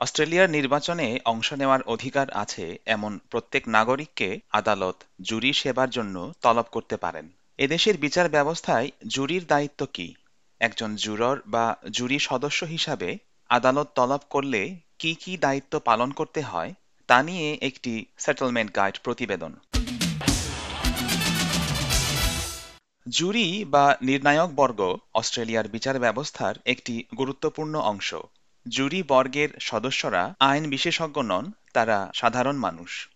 অস্ট্রেলিয়ার নির্বাচনে অংশ নেওয়ার অধিকার আছে এমন প্রত্যেক নাগরিককে আদালত জুরি সেবার জন্য তলব করতে পারেন। এদেশের বিচার ব্যবস্থায় জুরির দায়িত্ব কি? একজন জুরর বা জুরি সদস্য হিসাবে আদালত তলব করলে কি কি দায়িত্ব পালন করতে হয়, তা নিয়ে একটি সেটেলমেন্ট গাইড প্রতিবেদন। জুরি বা নির্ণায়ক বর্গ অস্ট্রেলিয়ার বিচার ব্যবস্থার একটি গুরুত্বপূর্ণ অংশ। জুরি বর্গের সদস্যরা আইন বিশেষজ্ঞ নন, তারা সাধারণ মানুষ।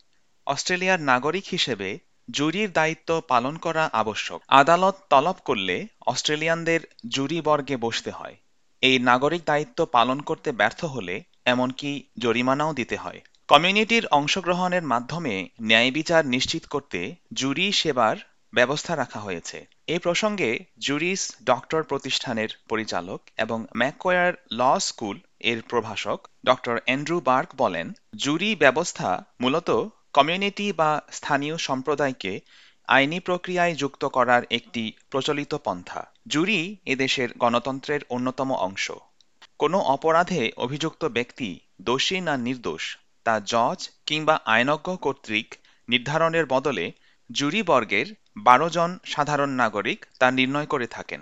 অস্ট্রেলিয়ার নাগরিক হিসেবে জুরির দায়িত্ব পালন করা আবশ্যক। আদালত তলব করলে অস্ট্রেলিয়ানদের জুরি বর্গে বসতে হয়। এই নাগরিক দায়িত্ব পালন করতে ব্যর্থ হলে এমনকি জরিমানাও দিতে হয়। কমিউনিটির অংশগ্রহণের মাধ্যমে ন্যায় বিচার নিশ্চিত করতে জুরি সেবার ব্যবস্থা রাখা হয়েছে। এ প্রসঙ্গে জুরিস ডক্টর প্রতিষ্ঠানের পরিচালক এবং ম্যাকোয়ার ল স্কুল এর প্রভাষক ডক্টর অ্যান্ড্রু বার্ক বলেন, জুরি ব্যবস্থা মূলত কমিউনিটি বা স্থানীয় সম্প্রদায়কে আইনি প্রক্রিয়ায় যুক্ত করার একটি প্রচলিত পন্থা। জুরি এদেশের গণতন্ত্রের অন্যতম অংশ। কোনো অপরাধে অভিযুক্ত ব্যক্তি দোষী না নির্দোষ, তা জজ কিংবা আইনজ্ঞ কর্তৃক নির্ধারণের বদলে জুরি বর্গের বারো জন সাধারণ নাগরিক তা নির্ণয় করে থাকেন।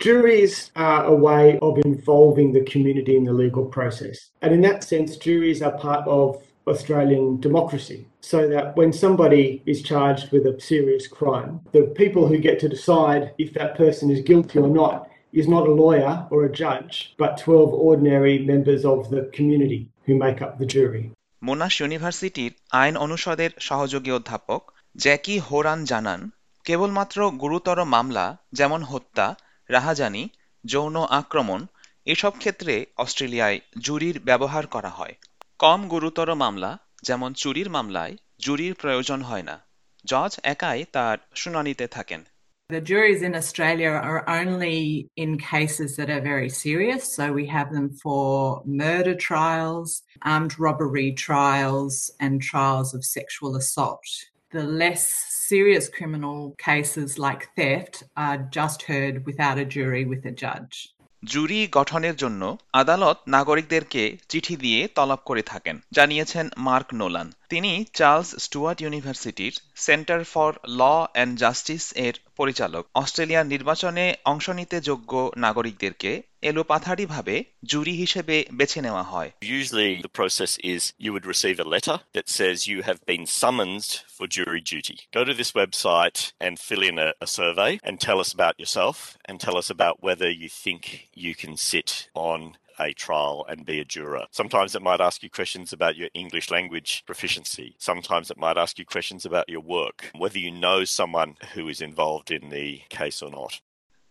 Juries are a way of involving the community in the legal process. And in that sense, juries are part of Australian democracy. So that when somebody is charged with a serious crime, the people who get to decide if that person is guilty or not is not a lawyer or a judge, but 12 ordinary members of the community who make up the jury. মোনাশ ইউনিভার্সিটির আইন অনুষদের সহযোগী অধ্যাপক Jackie Horan জানান কেবলমাত্র গুরুতর মামলা যেমন হত্যা রাহাজানি যৌন আক্রমণ এসব ক্ষেত্রে অস্ট্রেলিয়ায় জুরির ব্যবহার করা হয় কম গুরুতর মামলা যেমন চুরির মামলায় জুরির প্রয়োজন হয় না জজ একাই তার শুনানিতে থাকেন The juries in Australia are only in cases that are very serious. So we have them for murder trials, armed robbery trials, and trials of sexual assault. The less serious criminal cases like theft are just heard without a jury with a judge. জুরি গঠনের জন্য আদালত নাগরিকদেরকে চিঠি দিয়ে তলব করে থাকেন, জানিয়েছেন Mark Nolan তিনি চার্লস স্টুয়ার্ট ইউনিভার্সিটির centre for law and justice এর পরিচালক অস্ট্রেলিয়ার নির্বাচনে অংশ নিতে যোগ্য নাগরিকদেরকে এলোপাথারিভাবে জুরি হিসেবে বেছে নেওয়া হয় Usually the process is you would receive a letter that says you have been summoned for jury duty. Go to this website and fill in a, a survey and tell us about yourself and tell us about whether you think you can sit on a trial and be a juror. Sometimes it might ask you questions about your English language proficiency. Sometimes it might ask you questions about your work, whether you know someone who is involved in the case or not.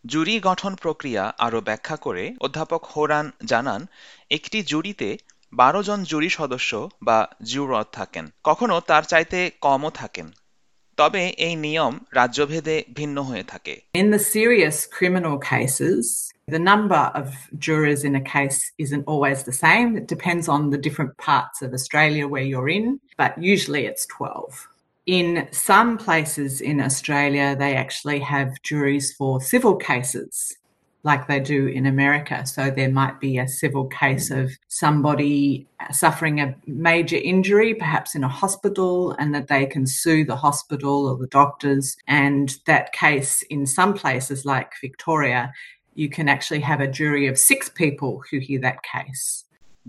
জুরি গঠন প্রক্রিয়া আরও ব্যাখ্যা করে অধ্যাপক Horan জানান একটি জুরিতে বারো জন জুরি সদস্য বা জিউরদ থাকেন কখনো তার চাইতে কমও থাকেন তবে এই নিয়ম রাজ্যভেদে ভিন্ন হয়ে থাকে In the serious criminal cases, the number of jurors in a case isn't always the same. It depends on the different parts of Australia where you're in, but usually it's 12. In some places in Australia, they actually have juries for civil cases, like they do in America. So there might be a civil case of somebody suffering a major injury, perhaps in a hospital, and that they can sue the hospital or the doctors. And that case, in some places like Victoria, you can actually have a jury of six people who hear that case.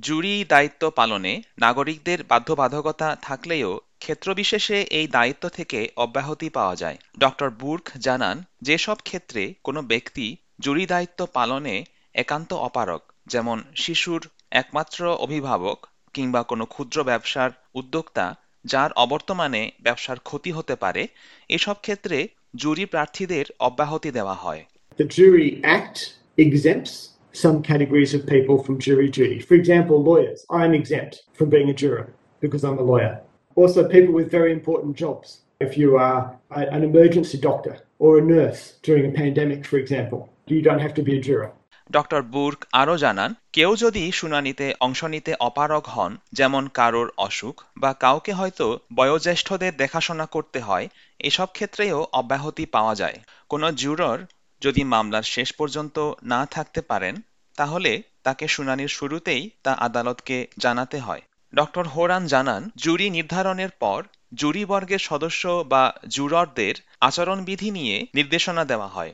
জুরি দায়িত্ব পালনে নাগরিকদের বাধ্যবাধকতা থাকলেও ক্ষেত্রবিশেষে এই দায়িত্ব থেকে অব্যাহতি পাওয়া যায় ডক্টর বুর্ক জানান যেসব ক্ষেত্রে কোনো ব্যক্তি জুরি দায়িত্ব পালনে একান্ত অপারক যেমন শিশুর একমাত্র অভিভাবক কিংবা কোনো ক্ষুদ্র ব্যবসার উদ্যোক্তা যার অবর্তমানে ব্যবসার ক্ষতি হতে পারে এসব ক্ষেত্রে জুরি প্রার্থীদের অব্যাহতি দেওয়া হয় The Jury Act exempts some categories of people from jury duty. For example, lawyers. Exempt from being a juror because I'm a lawyer. Also, people with very important jobs. If you are a- an emergency doctor or a nurse during a pandemic, for example, you don't have to be a juror. Doctor Burke আরও জানান কেউ যদি শুনানিতে অংশ নিতে অপারগ হন যেমন কারোর অসুখ বা কাউকে হয়তো বয়োজ্যেষ্ঠদের দেখাশোনা করতে হয় এসব ক্ষেত্রেও অব্যাহতি পাওয়া যায় কোনো জুরর যদি মামলার শেষ পর্যন্ত না থাকতে পারেন তাহলে তাকে শুনানির শুরুতেই তা আদালতকে জানাতে হয় ডক্টর হোরান জানান, জুরি নির্ধারণের পর জুরি বর্গের সদস্য বা জুররদের আচরণবিধি নিয়ে নির্দেশনা দেওয়া হয়।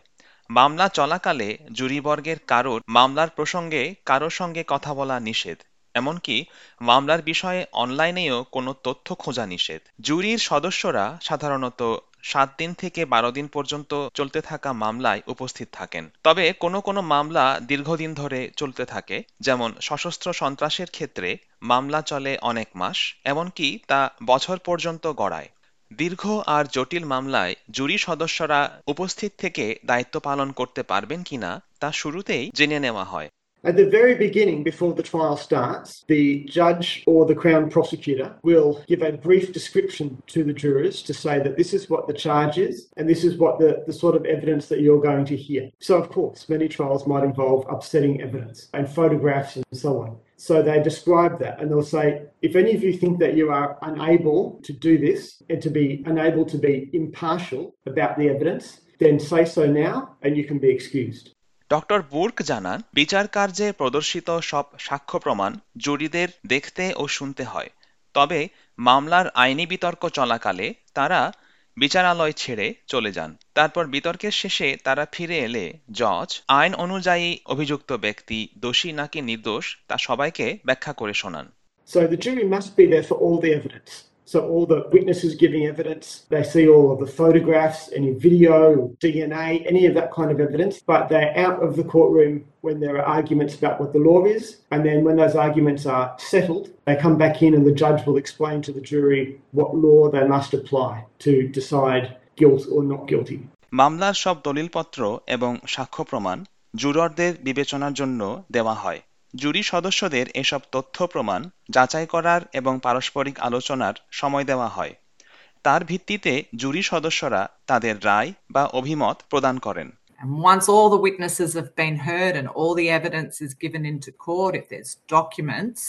মামলা চলাকালে জুরিবর্গের কারোর মামলার প্রসঙ্গে কারোর সঙ্গে কথা বলা নিষেধ। এমনকি মামলার বিষয়ে অনলাইনেও কোনো তথ্য খোঁজা নিষেধ। জুরির সদস্যরা সাধারণত সাত দিন থেকে বারো দিন পর্যন্ত চলতে থাকা মামলায় উপস্থিত থাকেন। তবে কোনো কোনো মামলা দীর্ঘদিন ধরে চলতে থাকে, যেমন সশস্ত্র সন্ত্রাসের ক্ষেত্রে মামলা চলে অনেক মাস, এমনকি তা বছর পর্যন্ত গড়ায়। দীর্ঘ আর জটিল মামলায় জুরি সদস্যরা উপস্থিত থেকে দায়িত্ব পালন করতে পারবেন কিনা তা শুরুতেই জেনে নেওয়া হয়। At the very beginning, before the trial starts, the judge or the Crown prosecutor will give a brief description to the jurors to say that this is what the charge is and this is what the, the sort of evidence that you're going to hear. So, of course, many trials might involve upsetting evidence and photographs and so on. So they describe that and they'll say, if any of you think that you are unable to do this and to be unable to be impartial about the evidence, then say so now and you can be excused. Doctor Burke জানান, বিচার কার্যে প্রদর্শিত সব সাক্ষ্য প্রমাণ জুরিদের দেখতে ও শুনতে হয়। তবে মামলার আইনি বিতর্ক চলাকালে তারা বিচারালয় ছেড়ে চলে যান। তারপর বিতর্কের শেষে তারা ফিরে এলে জজ আইন অনুযায়ী অভিযুক্ত ব্যক্তি দোষী নাকি নির্দোষ তা সবাইকে ব্যাখ্যা করে শোনান। So the jury must be there for all the evidence. So all the witnesses giving evidence, they see all of the photographs, any video, DNA, any of that kind of evidence, but they're out of the courtroom when there are arguments about what the law is. And then when those arguments are settled, they come back in and the judge will explain to the jury what law they must apply to decide guilt or not guilty. মামলার সব দলিলপত্র এবং সাক্ষ্য প্রমাণ জুররদের বিবেচনার জন্য দেওয়া হয় জুরি সদস্যদের এসব তথ্য প্রমাণ যাচাই করার এবং পারস্পরিক আলোচনার সময় দেওয়া হয় তার ভিত্তিতে জুরি সদস্যরা তাদের রায় বা অভিমত প্রদান করেন And once all the witnesses have been heard and all the evidence is given into court, if there's documents,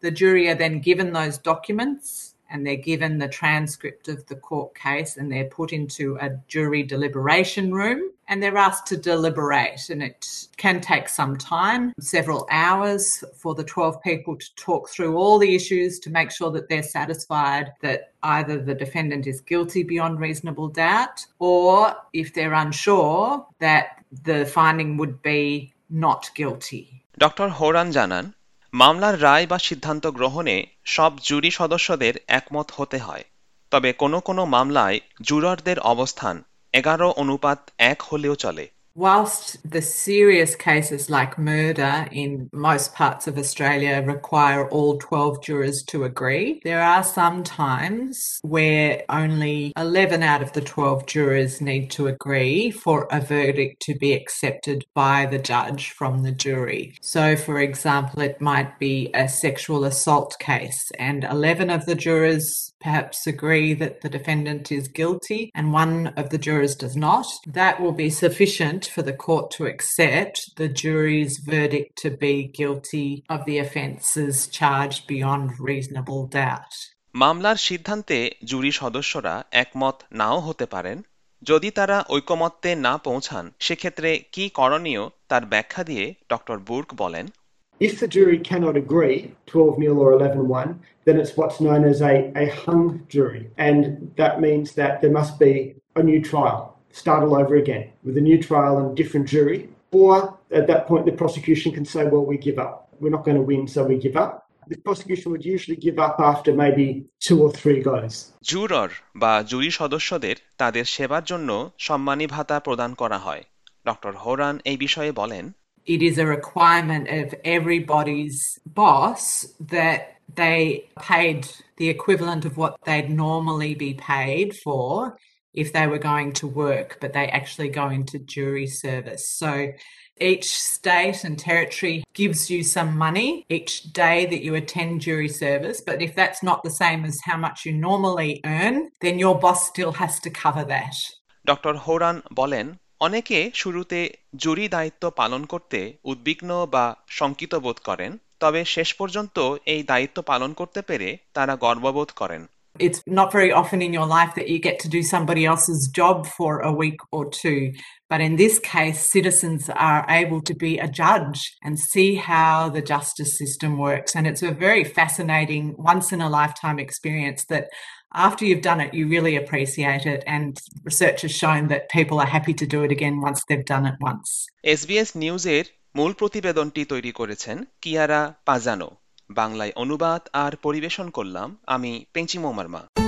the jury are then given those documents and they're given the transcript of the court case and they're put into a jury deliberation room and they're asked to deliberate. And it can take some time, several hours, for the 12 people to talk through all the issues to make sure that they're satisfied that either the defendant is guilty beyond reasonable doubt or if they're unsure that the finding would be not guilty. Doctor Horan জানান মামলার রায় বা সিদ্ধান্ত গ্রহণে সব জুরি সদস্যদের একমত হতে হয়। তবে কোনো কোনো মামলায় জুররদের অবস্থান এগারো অনুপাত এক হলেও চলে। Whilst the serious cases like murder in most parts of Australia require all 12 jurors to agree, there are some times where only 11 out of the 12 jurors need to agree for a verdict to be accepted by the judge from the jury. So, for example, it might be a sexual assault case, and 11 of the jurors perhaps agree that the defendant is guilty and one of the jurors does not. That will be sufficient for the court to accept the jury's verdict to be guilty of the offences charged beyond reasonable doubt. মামলার সিদ্ধান্তে জুরি সদস্যরা একমত নাও হতে পারেন যদি তারা ঐকমত্যে না পৌঁছান সেক্ষেত্রে কি করণীয় তার ব্যাখ্যা দিয়ে ডক্টর বুর্ক বলেন If the jury cannot agree 12 0 or 11 1, then it's what's known as a, a hung jury. And that means that there must be a new trial, start all over again with a new trial and different jury. Or at that point, the prosecution can say, well, we give up. We're not going to win, so we give up. The prosecution would usually give up after maybe two or three goes. জুরর বা জুরি সদস্যদের তাদের সেবার জন্য সম্মানী ভাতা প্রদান করা হয় ডক্টর হোরান এই বিষয়ে বলেন It is a requirement of everybody's boss that they paid the equivalent of what they'd normally be paid for if they were going to work, but they actually go into jury service. So each state and territory gives you some money each day that you attend jury service. But if that's not the same as how much you normally earn, then your boss still has to cover that. Doctor Horan বলেন অনেকে শুরুতে জুরি দায়িত্ব পালন করতে উদ্বিগ্ন বা শঙ্কিত বোধ করেন তবে শেষ পর্যন্ত এই দায়িত্ব পালন করতে পেরে তারা গর্ববোধ করেন It's not very often in your life that you get to do somebody else's job for a week or two. But in this case, citizens are able to be a judge and see how the justice system works. And it's a very fascinating, once in a lifetime experience that after you've done it, you really appreciate it. And research has shown that people are happy to do it again once they've done it once. SBS নিউজের মূল প্রতিবেদনটি তৈরি করেছেন কিয়ারা পাজানো বাংলায় অনুবাদ আর পরিবেশন করলাম আমি পেঞ্চিমো মার্মা